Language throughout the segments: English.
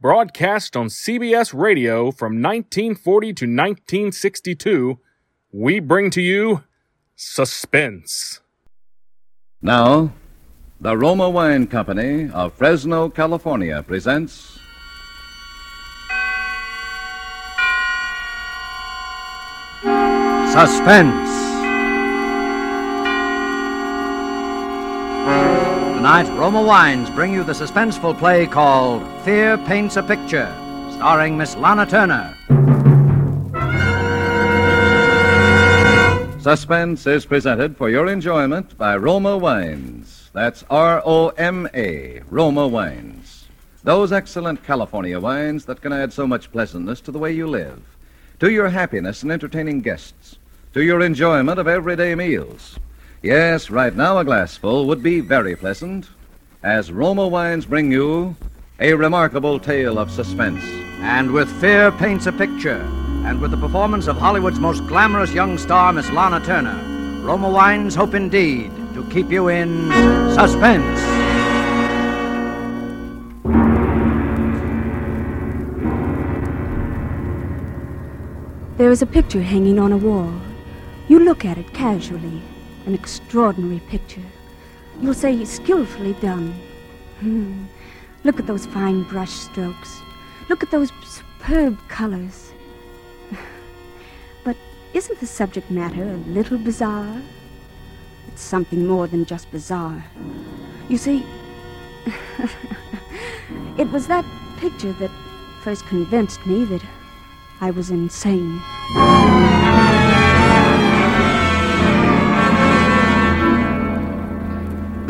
broadcast on CBS Radio from 1940 to 1962, we bring to you Suspense. Now, the Roma Wine Company of Fresno, California presents. Suspense. Tonight, Roma Wines bring you the suspenseful play called Fear Paints a Picture, starring Miss Lana Turner. Suspense is presented for your enjoyment by Roma Wines. That's R O M A, Roma Wines. Those excellent California wines that can add so much pleasantness to the way you live, to your happiness in entertaining guests, to your enjoyment of everyday meals. Yes, right now a glassful would be very pleasant, as Roma Wines bring you a remarkable tale of suspense. And with Fear Paints a Picture, and with the performance of Hollywood's most glamorous young star, Miss Lana Turner, Roma Wines hope indeed to keep you in suspense. There is a picture hanging on a wall. You look at it casually. An extraordinary picture. You'll say skillfully done. Hmm. Look at those fine brush strokes. Look at those superb colors. But isn't the subject matter a little bizarre? It's something more than just bizarre. You see, it was that picture that first convinced me that I was insane.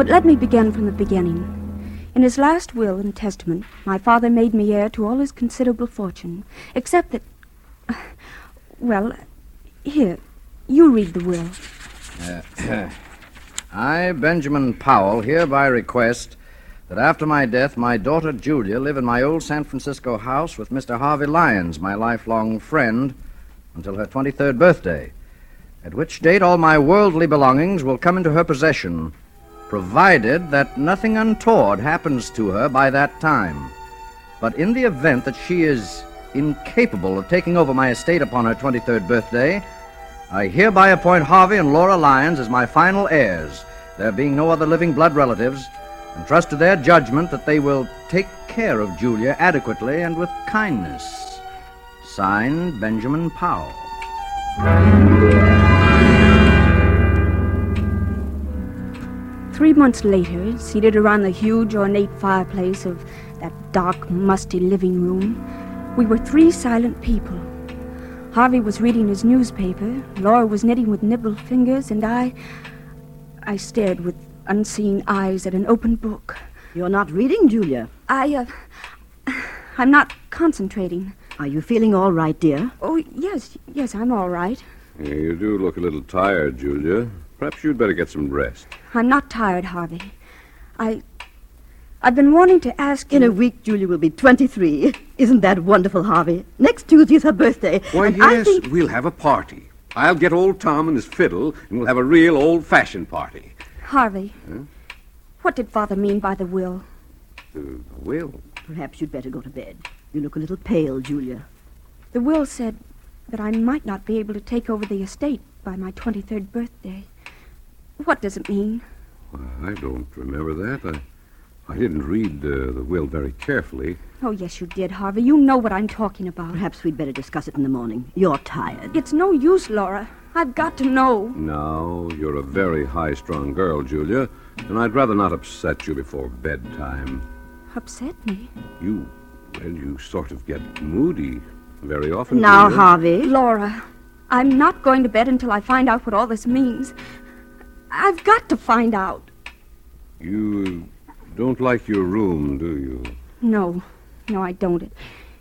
But let me begin from the beginning. In his last will and testament, my father made me heir to all his considerable fortune, except that. Well, here, you read the will. Uh, I, Benjamin Powell, hereby request that after my death, my daughter Julia live in my old San Francisco house with Mr. Harvey Lyons, my lifelong friend, until her 23rd birthday, at which date all my worldly belongings will come into her possession, provided that nothing untoward happens to her by that time. But in the event that she is incapable of taking over my estate upon her 23rd birthday, I hereby appoint Harvey and Laura Lyons as my final heirs, there being no other living blood relatives, and trust to their judgment that they will take care of Julia adequately and with kindness. Signed, Benjamin Powell. Three months later, seated around the huge ornate fireplace of that dark, musty living room, we were three silent people. Harvey was reading his newspaper, Laura was knitting with nibbled fingers, and I. I stared with unseeing eyes at an open book. You're not reading, Julia. I, uh. I'm not concentrating. Are you feeling all right, dear? Oh, yes, yes, I'm all right. Yeah, you do look a little tired, Julia. Perhaps you'd better get some rest. I'm not tired, Harvey. I. I've been wanting to ask you. In a week, Julia will be 23. Isn't that wonderful, Harvey? Next Tuesday is her birthday. Why, and I yes, think... we'll have a party. I'll get old Tom and his fiddle, and we'll have a real old-fashioned party. Harvey, what did Father mean by the will? The will? Perhaps you'd better go to bed. You look a little pale, Julia. The will said that I might not be able to take over the estate by my 23rd birthday. What does it mean? I don't remember that. I, I didn't read uh, the will very carefully. Oh, yes, you did, Harvey. You know what I'm talking about. Perhaps we'd better discuss it in the morning. You're tired. It's no use, Laura. I've got to know. Now, you're a very high-strung girl, Julia, and I'd rather not upset you before bedtime. Upset me? You, well, you sort of get moody very often. Now, Harvey. Laura, I'm not going to bed until I find out what all this means. I've got to find out. You don't like your room, do you? No, no, I don't. It,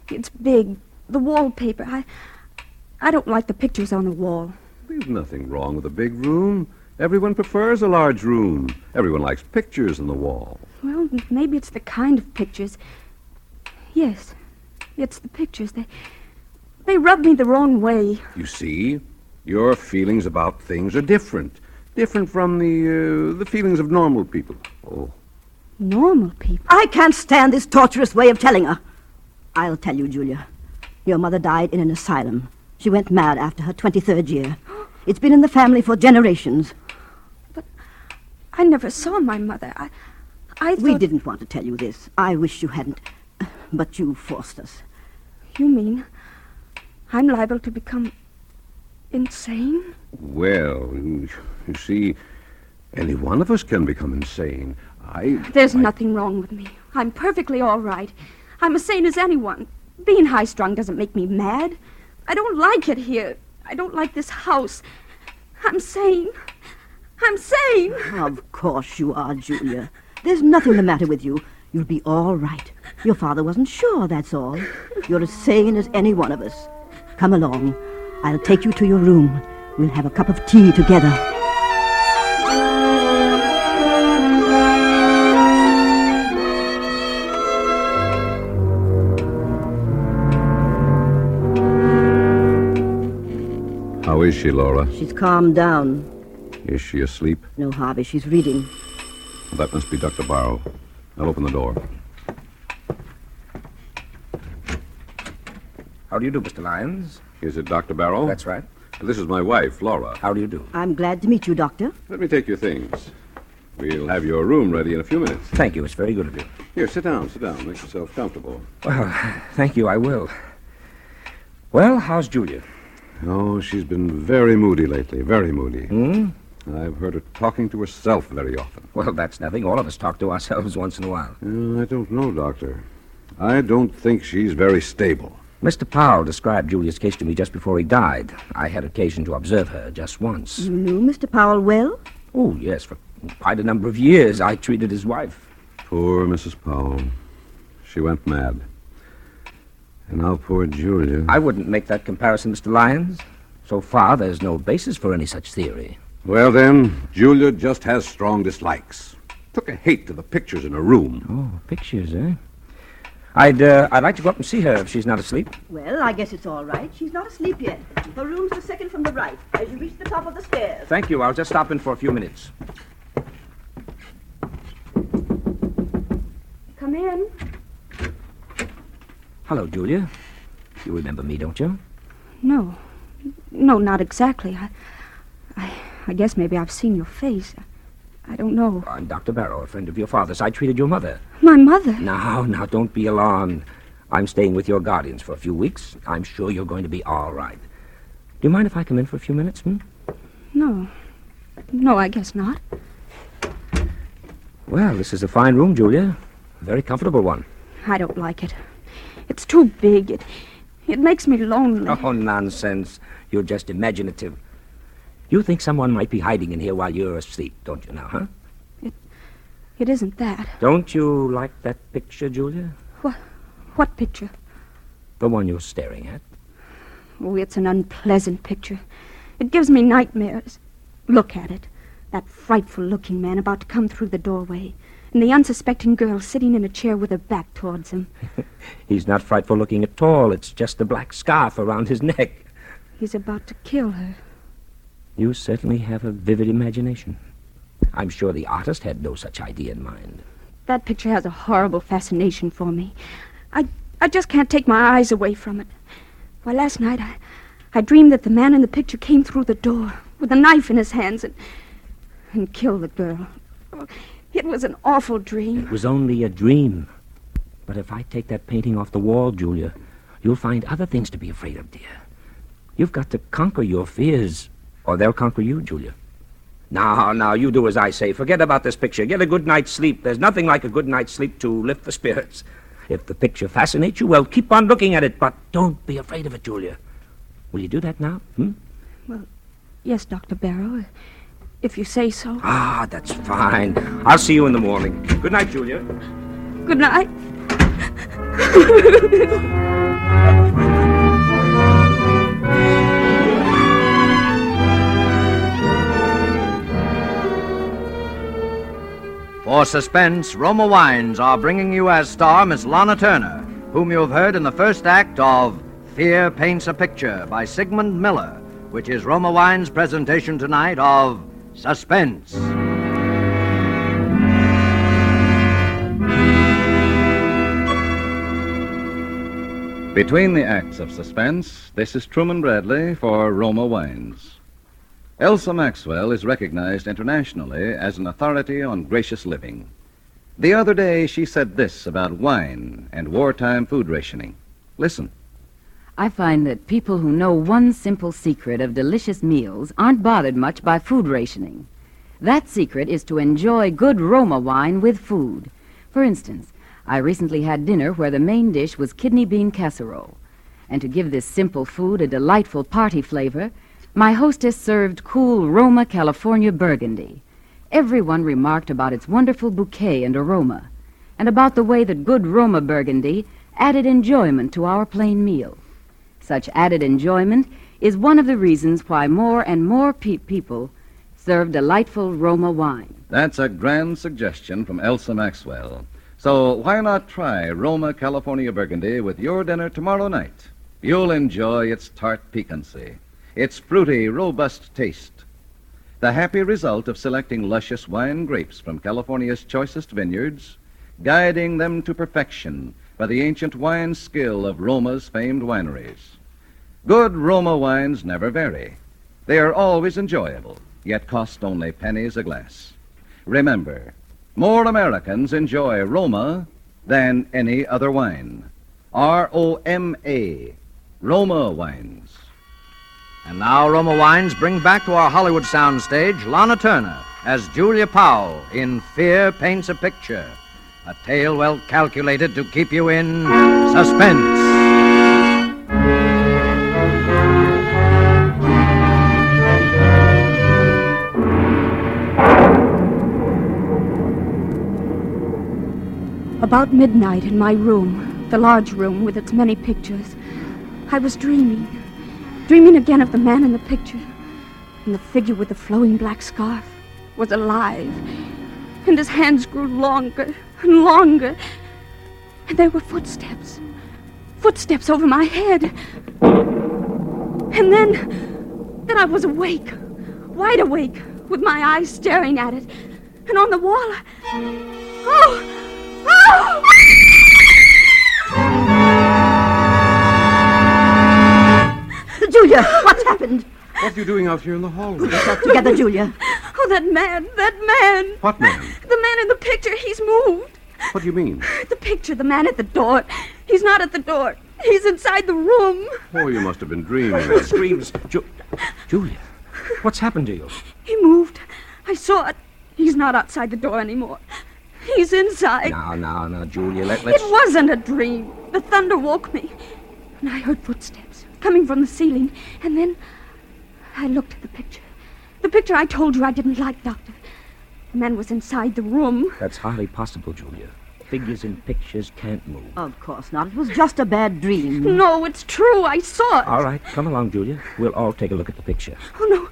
It's big. The wallpaper. I. I don't like the pictures on the wall. There's nothing wrong with a big room. Everyone prefers a large room. Everyone likes pictures on the wall. Well, maybe it's the kind of pictures. Yes, it's the pictures. They. They rub me the wrong way. You see, your feelings about things are different. Different from the uh, the feelings of normal people. Oh, Normal people. I can't stand this torturous way of telling her. I'll tell you, Julia. Your mother died in an asylum. She went mad after her 23rd year. It's been in the family for generations. But I never saw my mother. I. I thought. We didn't want to tell you this. I wish you hadn't. But you forced us. You mean I'm liable to become insane? well, you, you see, any one of us can become insane. I. There's I- nothing wrong with me. I'm perfectly all right. I'm as sane as anyone. Being high strung doesn't make me mad. I don't like it here. I don't like this house. I'm sane. I'm sane. Of course you are, Julia. There's nothing the matter with you. You'll be all right. Your father wasn't sure, that's all. You're as sane as any one of us. Come along. I'll take you to your room. We'll have a cup of tea together. How is she, Laura? She's calmed down. Is she asleep? No, Harvey, she's reading. That must be Dr. Barrow. I'll open the door. How do you do, Mr. Lyons? Is it Dr. Barrow? That's right. This is my wife, Laura. How do you do? I'm glad to meet you, Doctor. Let me take your things. We'll have your room ready in a few minutes. Thank you. It's very good of you. Here, sit down, sit down. Make yourself comfortable. Well, thank you. I will. Well, how's Julia? Oh, she's been very moody lately, very moody. Hmm? I've heard her talking to herself very often. Well, that's nothing. All of us talk to ourselves once in a while. Uh, I don't know, Doctor. I don't think she's very stable. Mr. Powell described Julia's case to me just before he died. I had occasion to observe her just once. You knew Mr. Powell well? Oh, yes, for quite a number of years I treated his wife. Poor Mrs. Powell. She went mad. And now poor Julia. I wouldn't make that comparison, Mr. Lyons. So far, there's no basis for any such theory. Well, then, Julia just has strong dislikes. Took a hate to the pictures in her room. Oh, pictures, eh? I'd, uh, I'd like to go up and see her if she's not asleep. Well, I guess it's all right. She's not asleep yet. Her room's the second from the right, as you reach the top of the stairs. Thank you. I'll just stop in for a few minutes. Come in. Hello, Julia. You remember me, don't you? No. No, not exactly. I. I, I guess maybe I've seen your face. I don't know. I'm Dr. Barrow, a friend of your father's. I treated your mother. My mother. Now, now, don't be alarmed. I'm staying with your guardians for a few weeks. I'm sure you're going to be all right. Do you mind if I come in for a few minutes, hmm? No. No, I guess not. Well, this is a fine room, Julia. A very comfortable one. I don't like it. It's too big. It, it makes me lonely. Oh, nonsense. You're just imaginative. You think someone might be hiding in here while you're asleep, don't you now, huh? It, It isn't that. Don't you like that picture, Julia? What picture? The one you're staring at. Oh, it's an unpleasant picture. It gives me nightmares. Look at it. That frightful looking man about to come through the doorway. And the unsuspecting girl sitting in a chair with her back towards him. He's not frightful looking at all. It's just a black scarf around his neck. He's about to kill her. You certainly have a vivid imagination. I'm sure the artist had no such idea in mind. That picture has a horrible fascination for me. I, I just can't take my eyes away from it. Why, last night I, I dreamed that the man in the picture came through the door with a knife in his hands and, and killed the girl. Oh, It was an awful dream. It was only a dream. But if I take that painting off the wall, Julia, you'll find other things to be afraid of, dear. You've got to conquer your fears, or they'll conquer you, Julia. Now, now, you do as I say. Forget about this picture. Get a good night's sleep. There's nothing like a good night's sleep to lift the spirits. If the picture fascinates you, well, keep on looking at it, but don't be afraid of it, Julia. Will you do that now? Hmm? Well, yes, Dr. Barrow, if you say so. Ah, that's fine. I'll see you in the morning. Good night, Julia. Good night. For suspense, Roma Wines are bringing you as star Miss Lana Turner, whom you have heard in the first act of Fear Paints a Picture by Sigmund Miller, which is Roma Wines' presentation tonight of Suspense. Between the acts of suspense, this is Truman Bradley for Roma Wines. Elsa Maxwell is recognized internationally as an authority on gracious living. The other day, she said this about wine and wartime food rationing. Listen. I find that people who know one simple secret of delicious meals aren't bothered much by food rationing. That secret is to enjoy good Roma wine with food. For instance, I recently had dinner where the main dish was kidney bean casserole. And to give this simple food a delightful party flavor, my hostess served cool Roma California Burgundy. Everyone remarked about its wonderful bouquet and aroma, and about the way that good Roma Burgundy added enjoyment to our plain meal. Such added enjoyment is one of the reasons why more and more pe- people serve delightful Roma wine. That's a grand suggestion from Elsa Maxwell. So why not try Roma California Burgundy with your dinner tomorrow night? You'll enjoy its tart piquancy, its fruity, robust taste. The happy result of selecting luscious wine grapes from California's choicest vineyards, guiding them to perfection by the ancient wine skill of Roma's famed wineries. Good Roma wines never vary. They are always enjoyable, yet cost only pennies a glass. Remember, more Americans enjoy Roma than any other wine. R O M A. Roma wines. And now Roma Wines bring back to our Hollywood soundstage Lana Turner as Julia Powell in Fear Paints a Picture, a tale well calculated to keep you in suspense. About midnight in my room, the large room with its many pictures, I was dreaming. Dreaming again of the man in the picture. And the figure with the flowing black scarf was alive. And his hands grew longer and longer. And there were footsteps. Footsteps over my head. And then, then I was awake. Wide awake, with my eyes staring at it. And on the wall, oh! Oh! Julia, what's happened? What are you doing out here in the hallway? Yourself together, Julia. Oh, that man, that man. What man? The man in the picture, he's moved. What do you mean? The picture, the man at the door. He's not at the door. He's inside the room. Oh, you must have been dreaming. Screams. Ju- Julia, what's happened to you? He moved. I saw it. He's not outside the door anymore. He's inside. Now, now, now, Julia, let, let's. It wasn't a dream. The thunder woke me. And I heard footsteps coming from the ceiling. And then I looked at the picture. The picture I told you I didn't like, Doctor. The man was inside the room. That's hardly possible, Julia. Figures in pictures can't move. Of course not. It was just a bad dream. No, it's true. I saw it. All right, come along, Julia. We'll all take a look at the picture. Oh, no.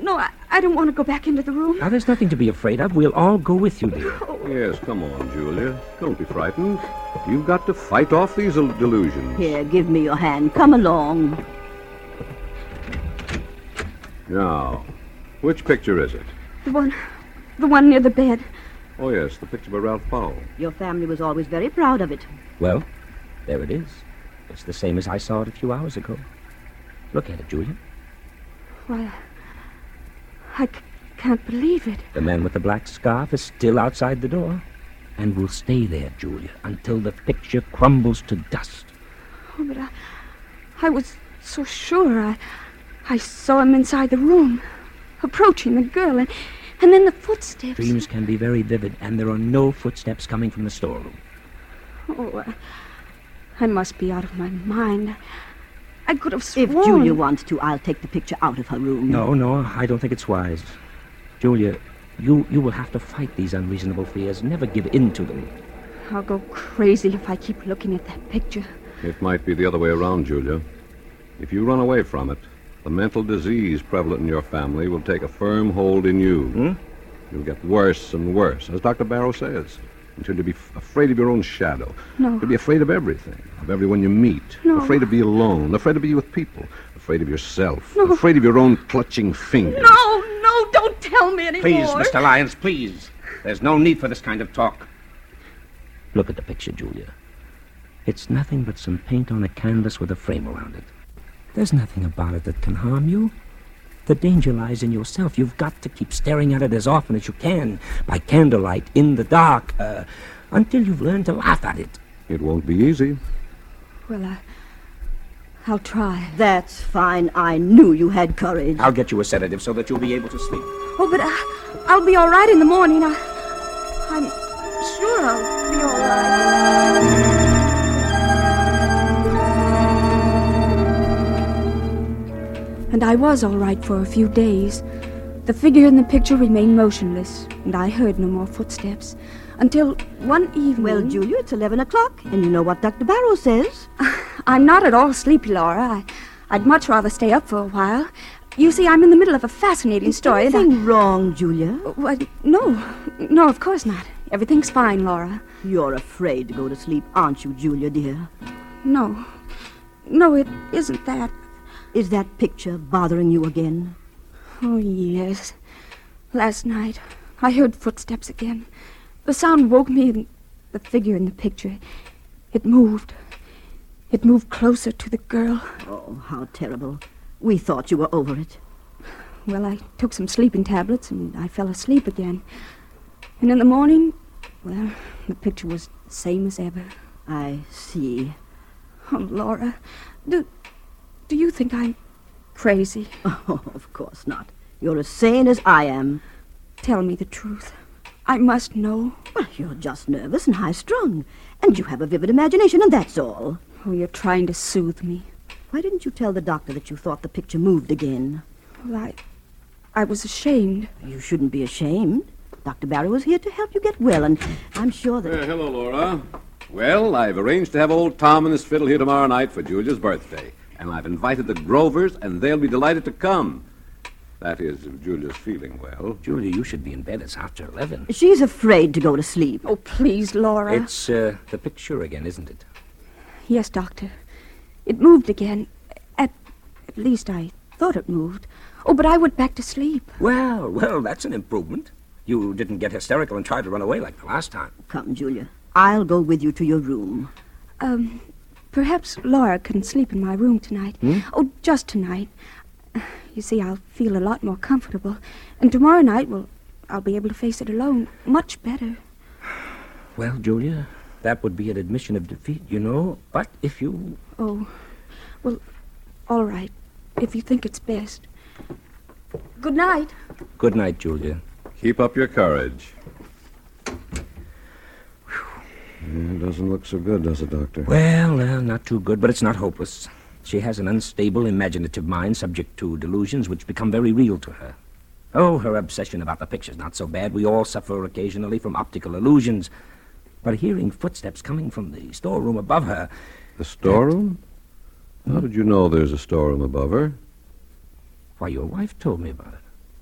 No, I, I don't want to go back into the room. Now, there's nothing to be afraid of. We'll all go with you, dear. Oh. Yes, come on, Julia. Don't be frightened. You've got to fight off these delusions. Here, give me your hand. Come along. Now, which picture is it? The one, the one near the bed. Oh, yes, the picture by Ralph Powell. Your family was always very proud of it. Well, there it is. It's the same as I saw it a few hours ago. Look at it, Julia. Why, I c- can't believe it. The man with the black scarf is still outside the door. And will stay there, Julia, until the picture crumbles to dust. Oh, but I, I was so sure. I, I saw him inside the room, approaching the girl, and, and then the footsteps. Dreams can be very vivid, and there are no footsteps coming from the storeroom. Oh, I, I must be out of my mind. I could have sworn. If Julia wants to, I'll take the picture out of her room. No, no, I don't think it's wise. Julia, you, you will have to fight these unreasonable fears. Never give in to them. I'll go crazy if I keep looking at that picture. It might be the other way around, Julia. If you run away from it, the mental disease prevalent in your family will take a firm hold in you. Hmm? You'll get worse and worse, as Dr. Barrow says, until you'll be f- afraid of your own shadow. No. You'll be afraid of everything, of everyone you meet. No. Afraid to be alone, afraid to be with people, afraid of yourself, No. afraid of your own clutching fingers. No, no, don't tell me anymore. Please, Mr. Lyons, please. There's no need for this kind of talk. Look at the picture, Julia. It's nothing but some paint on a canvas with a frame around it. There's nothing about it that can harm you. The danger lies in yourself. You've got to keep staring at it as often as you can, by candlelight, in the dark, uh, until you've learned to laugh at it. It won't be easy. Well, I, I'll try. That's fine. I knew you had courage. I'll get you a sedative so that you'll be able to sleep. Oh, but I, I'll be all right in the morning. I, I'm sure I'll be all right. And I was all right for a few days. The figure in the picture remained motionless, and I heard no more footsteps. Until one evening. Well, Julia, it's 11 o'clock, and you know what Dr. Barrow says. I'm not at all sleepy, Laura. I, I'd much rather stay up for a while. You see, I'm in the middle of a fascinating story. and I- wrong, Julia? What? No, no, of course not. Everything's fine, Laura. You're afraid to go to sleep, aren't you, Julia, dear? No, no, it isn't that. Is that picture bothering you again? Oh, yes. Last night, I heard footsteps again. The sound woke me, and the figure in the picture, it moved. It moved closer to the girl. Oh, how terrible. We thought you were over it. Well, I took some sleeping tablets, and I fell asleep again. And in the morning, well, the picture was the same as ever. I see. Oh, Laura, do, do you think I'm crazy? Oh, of course not. You're as sane as I am. Tell me the truth. I must know. Well, you're just nervous and high strung. And you have a vivid imagination, and that's all. Oh, you're trying to soothe me. Why didn't you tell the doctor that you thought the picture moved again? Well, I, I was ashamed. You shouldn't be ashamed. Dr. Barrow is here to help you get well, and I'm sure that. Uh, hello, Laura. Well, I've arranged to have old Tom and his fiddle here tomorrow night for Julia's birthday. And I've invited the Grovers, and they'll be delighted to come. That is, if Julia's feeling well. Julia, you should be in bed. It's after 11. She's afraid to go to sleep. Oh, please, Laura. It's uh, the picture again, isn't it? Yes, Doctor. It moved again. At, at least I thought it moved. Oh, but I went back to sleep. Well, well, that's an improvement. You didn't get hysterical and try to run away like the last time. Come, Julia. I'll go with you to your room. Um, perhaps Laura can sleep in my room tonight. Hmm? Oh, just tonight. You see, I'll feel a lot more comfortable. And tomorrow night, well, I'll be able to face it alone much better. Well, Julia, that would be an admission of defeat, you know. But if you. Oh, well, all right, if you think it's best. Good night. Good night, Julia. Keep up your courage. Yeah, it doesn't look so good, does it, Doctor? Well, well, not too good, but it's not hopeless. She has an unstable, imaginative mind subject to delusions which become very real to her. Oh, her obsession about the picture's not so bad. We all suffer occasionally from optical illusions. But hearing footsteps coming from the storeroom above her. The storeroom? How did you know there's a storeroom above her? Why, your wife told me about it.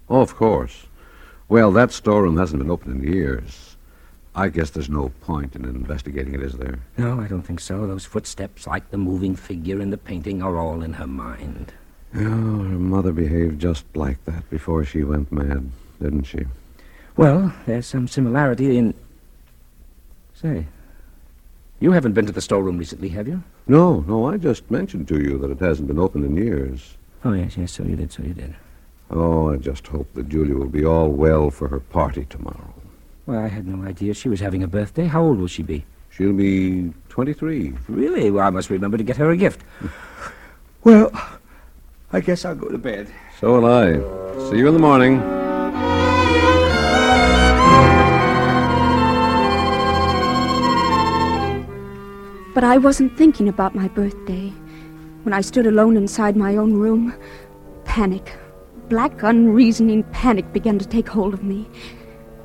Oh, of course. Well, that storeroom hasn't been opened in years. I guess there's no point in investigating it, is there? No, I don't think so. Those footsteps, like the moving figure in the painting, are all in her mind. Oh, her mother behaved just like that before she went mad, didn't she? Well, there's some similarity in. Say, you haven't been to the storeroom recently, have you? No, no, I just mentioned to you that it hasn't been opened in years. Oh, yes, yes, so you did, so you did. Oh, I just hope that Julia will be all well for her party tomorrow. Well, I had no idea she was having a birthday. How old will she be? She'll be 23. Really? Well, I must remember to get her a gift. well, I guess I'll go to bed. So will I. See you in the morning. But I wasn't thinking about my birthday. When I stood alone inside my own room, panic, black, unreasoning panic began to take hold of me.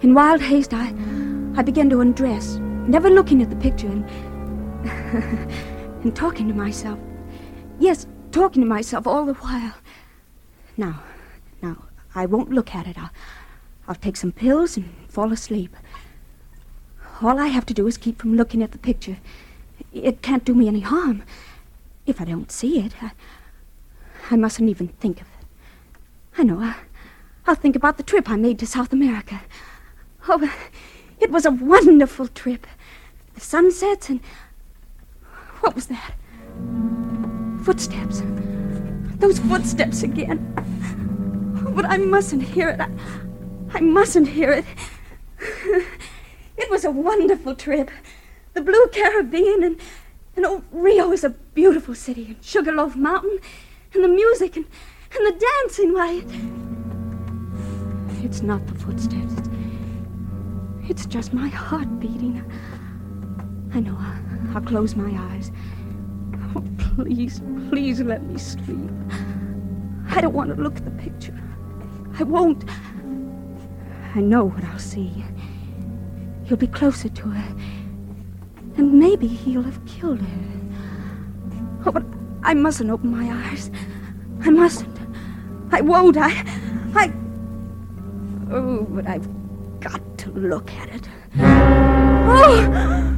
In wild haste, I, I began to undress, never looking at the picture and. and talking to myself. Yes, talking to myself all the while. Now, now, I won't look at it. I'll, I'll take some pills and fall asleep. All I have to do is keep from looking at the picture. It can't do me any harm. If I don't see it, I, I mustn't even think of it. I know. I, I'll think about the trip I made to South America. Oh, it was a wonderful trip. The sunsets and. What was that? Footsteps. Those footsteps again. Oh, but I mustn't hear it. I, I mustn't hear it. It was a wonderful trip. The Blue Caribbean and, and oh, Rio is a beautiful city. And Sugarloaf Mountain and the music and, and the dancing. Why, it's not the footsteps. It's, just my heart beating. I know. I'll, I'll close my eyes. Oh, please, please let me sleep. I don't want to look at the picture. I won't. I know what I'll see. He'll be closer to her. And maybe he'll have killed her. Oh, but I mustn't open my eyes. I mustn't. I won't. I. I. Oh, but I've to look at it. Oh!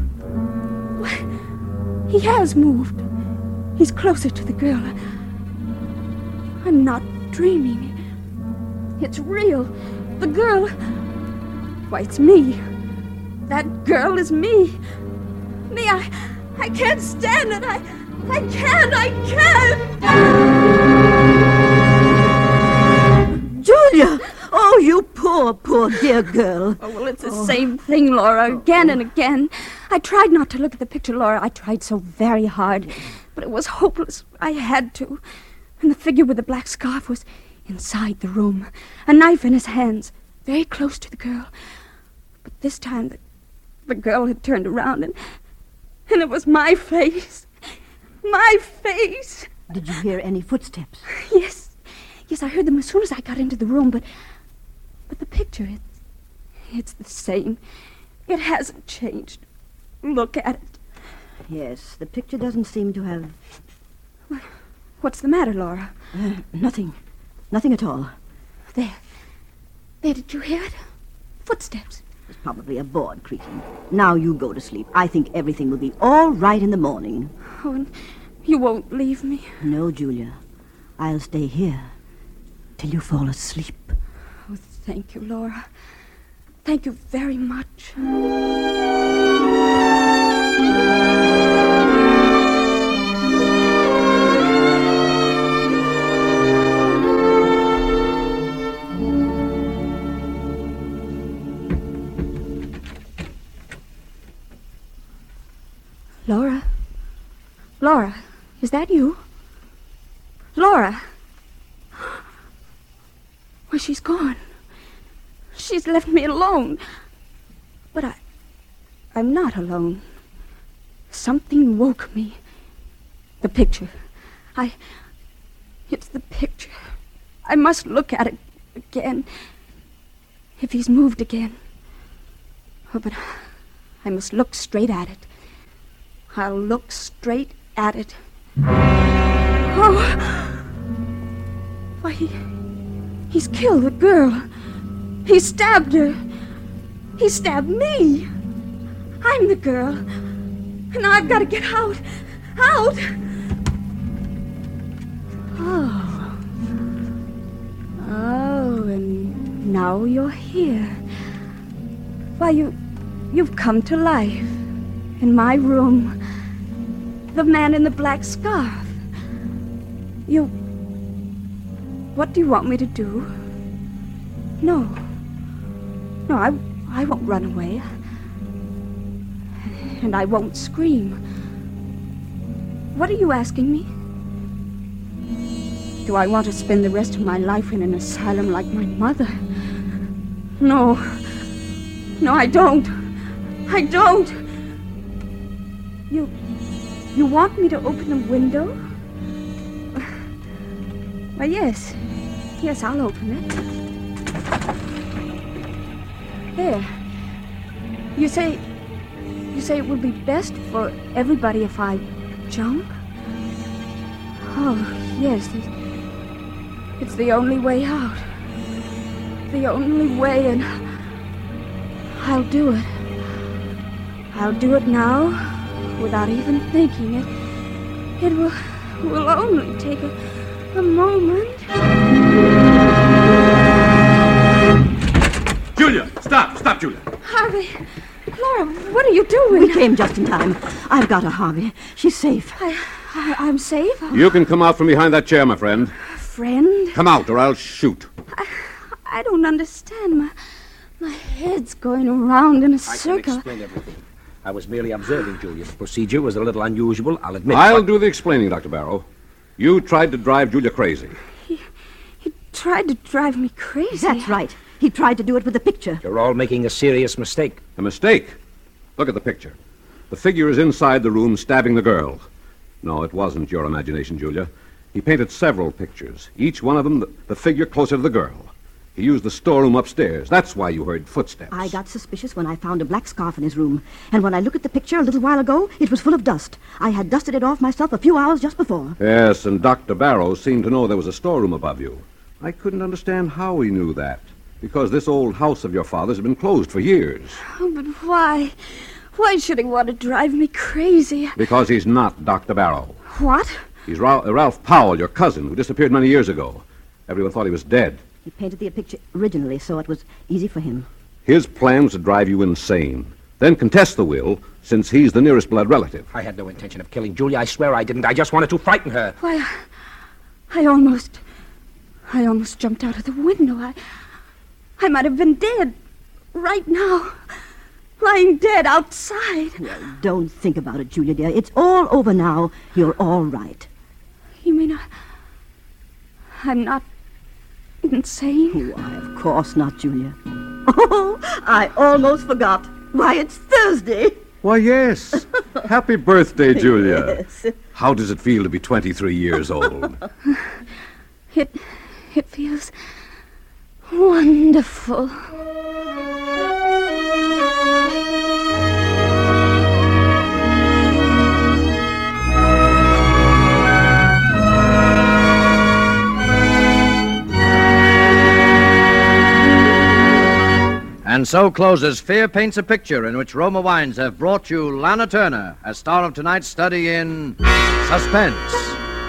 He has moved. He's closer to the girl. I'm not dreaming. It's real. The girl. Why, it's me. That girl is me. Me, I. I can't stand it. I. I can't. I can't. Poor, poor dear girl. Oh, well, it's the oh. same thing, Laura, again and again. I tried not to look at the picture, Laura. I tried so very hard. But it was hopeless. I had to. And the figure with the black scarf was inside the room, a knife in his hands, very close to the girl. But this time the, the girl had turned around and and it was my face. My face. Did you hear any footsteps? Yes. Yes, I heard them as soon as I got into the room, but but the picture it's it's the same. It hasn't changed. Look at it. Yes, the picture doesn't seem to have. What's the matter, Laura? Uh, nothing. Nothing at all. There. There, did you hear it? Footsteps. It's probably a board creaking. Now you go to sleep. I think everything will be all right in the morning. Oh, and you won't leave me. No, Julia. I'll stay here till you fall asleep. Thank you, Laura. Thank you very much. Laura? Laura, is that you? Laura? Well, she's gone. She's left me alone. But I. I'm not alone. Something woke me. The picture. I. It's the picture. I must look at it again. If he's moved again. Oh, but I must look straight at it. I'll look straight at it. Oh! Why, he, he's killed the girl. He stabbed her. He stabbed me. I'm the girl. And I've got to get out. Out! Oh. Oh, and now you're here. Why, you, you've come to life. In my room. The man in the black scarf. You. What do you want me to do? No. No, I, I won't run away. And I won't scream. What are you asking me? Do I want to spend the rest of my life in an asylum like my mother? No. No, I don't. I don't. You. You want me to open the window? Why, yes. Yes, I'll open it. There. You say. You say it would be best for everybody if I jump? Oh, yes. It's, the only way out. The only way, and I'll do it. I'll do it now without even thinking it. It will, will only take a, a moment. Julia, stop, stop, Julia. Harvey, Laura, what are you doing? We came just in time. I've got her, Harvey. She's safe. I, I, I'm safe. You can come out from behind that chair, my friend. Friend, Come out, or I'll shoot. I I don't understand. My, my head's going around in a I can circle. explain everything. I was merely observing Julia. The procedure was a little unusual, I'll admit. I'll but- do the explaining, Dr. Barrow. You tried to drive Julia crazy. He, He tried to drive me crazy. That's right. He tried to do it with the picture. You're all making a serious mistake. A mistake. Look at the picture. The figure is inside the room stabbing the girl. No, it wasn't your imagination, Julia. He painted several pictures, each one of them the, the figure closer to the girl. He used the storeroom upstairs. That's why you heard footsteps. I got suspicious when I found a black scarf in his room. And when I looked at the picture a little while ago, it was full of dust. I had dusted it off myself a few hours just before. Yes, and Dr. Barrow seemed to know there was a storeroom above you. I couldn't understand how he knew that, because this old house of your father's has been closed for years. Oh, but why? Why should he want to drive me crazy? Because he's not Dr. Barrow. What? He's Ra- uh, Ralph Powell, your cousin, who disappeared many years ago. Everyone thought he was dead. He painted the picture originally, so it was easy for him. His plan was to drive you insane, then contest the will, since he's the nearest blood relative. I had no intention of killing Julia. I swear I didn't. I just wanted to frighten her. Why, I almost. I almost jumped out of the window. I. I might have been dead. Right now. Lying dead outside. Well, Don't think about it, Julia, dear. It's all over now. You're all right. You mean I. I'm not insane? Why, of course not, Julia. Oh, I almost forgot. Why, it's Thursday. Why, yes. Happy birthday, Julia. Yes. How does it feel to be 23 years old? It. It feels. Wonderful. And so closes Fear Paints a Picture, in which Roma Wines have brought you Lana Turner as star of tonight's study in Suspense.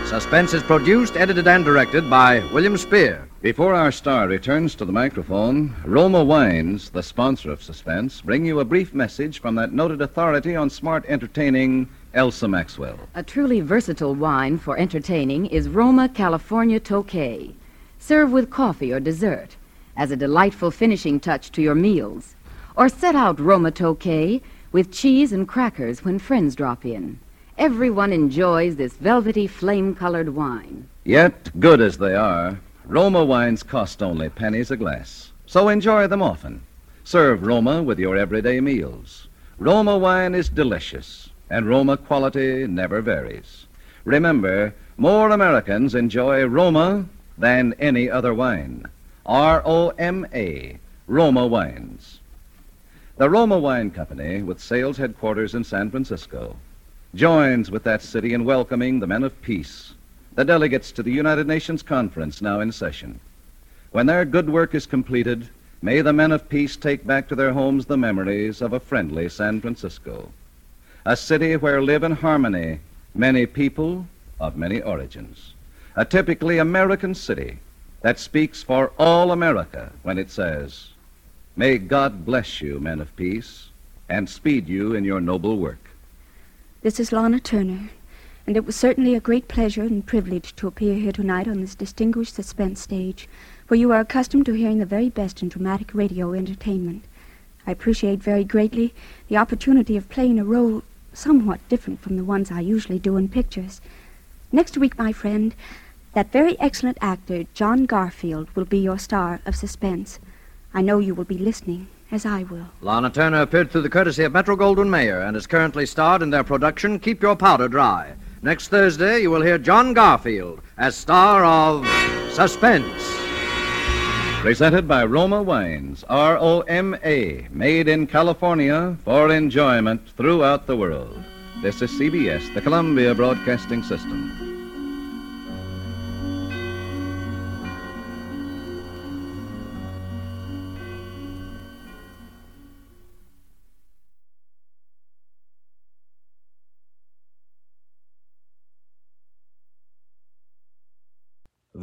Suspense is produced, edited, and directed by William Spier. Before our star returns to the microphone, Roma Wines, the sponsor of Suspense, bring you a brief message from that noted authority on smart entertaining, Elsa Maxwell. A truly versatile wine for entertaining is Roma California Tokay. Serve with coffee or dessert as a delightful finishing touch to your meals. Or set out Roma Tokay with cheese and crackers when friends drop in. Everyone enjoys this velvety flame-colored wine. Yet, good as they are, Roma wines cost only pennies a glass. So enjoy them often. Serve Roma with your everyday meals. Roma wine is delicious, and Roma quality never varies. Remember, more Americans enjoy Roma than any other wine. R O M A, Roma Wines. The Roma Wine Company, with sales headquarters in San Francisco, joins with that city in welcoming the men of peace, the delegates to the United Nations Conference now in session. When their good work is completed, may the men of peace take back to their homes the memories of a friendly San Francisco, a city where live in harmony many people of many origins, a typically American city that speaks for all America when it says, May God bless you, men of peace, and speed you in your noble work. This is Lana Turner, and it was certainly a great pleasure and privilege to appear here tonight on this distinguished suspense stage, where you are accustomed to hearing the very best in dramatic radio entertainment. I appreciate very greatly the opportunity of playing a role somewhat different from the ones I usually do in pictures. Next week, my friend, that very excellent actor, John Garfield, will be your star of suspense. I know you will be listening, as I will. Lana Turner appeared through the courtesy of Metro Goldwyn Mayer and is currently starred in their production Keep Your Powder Dry. Next Thursday, you will hear John Garfield as star of Suspense. Presented by Roma Wines, R O M A, made in California for enjoyment throughout the world. This is CBS, the Columbia Broadcasting System.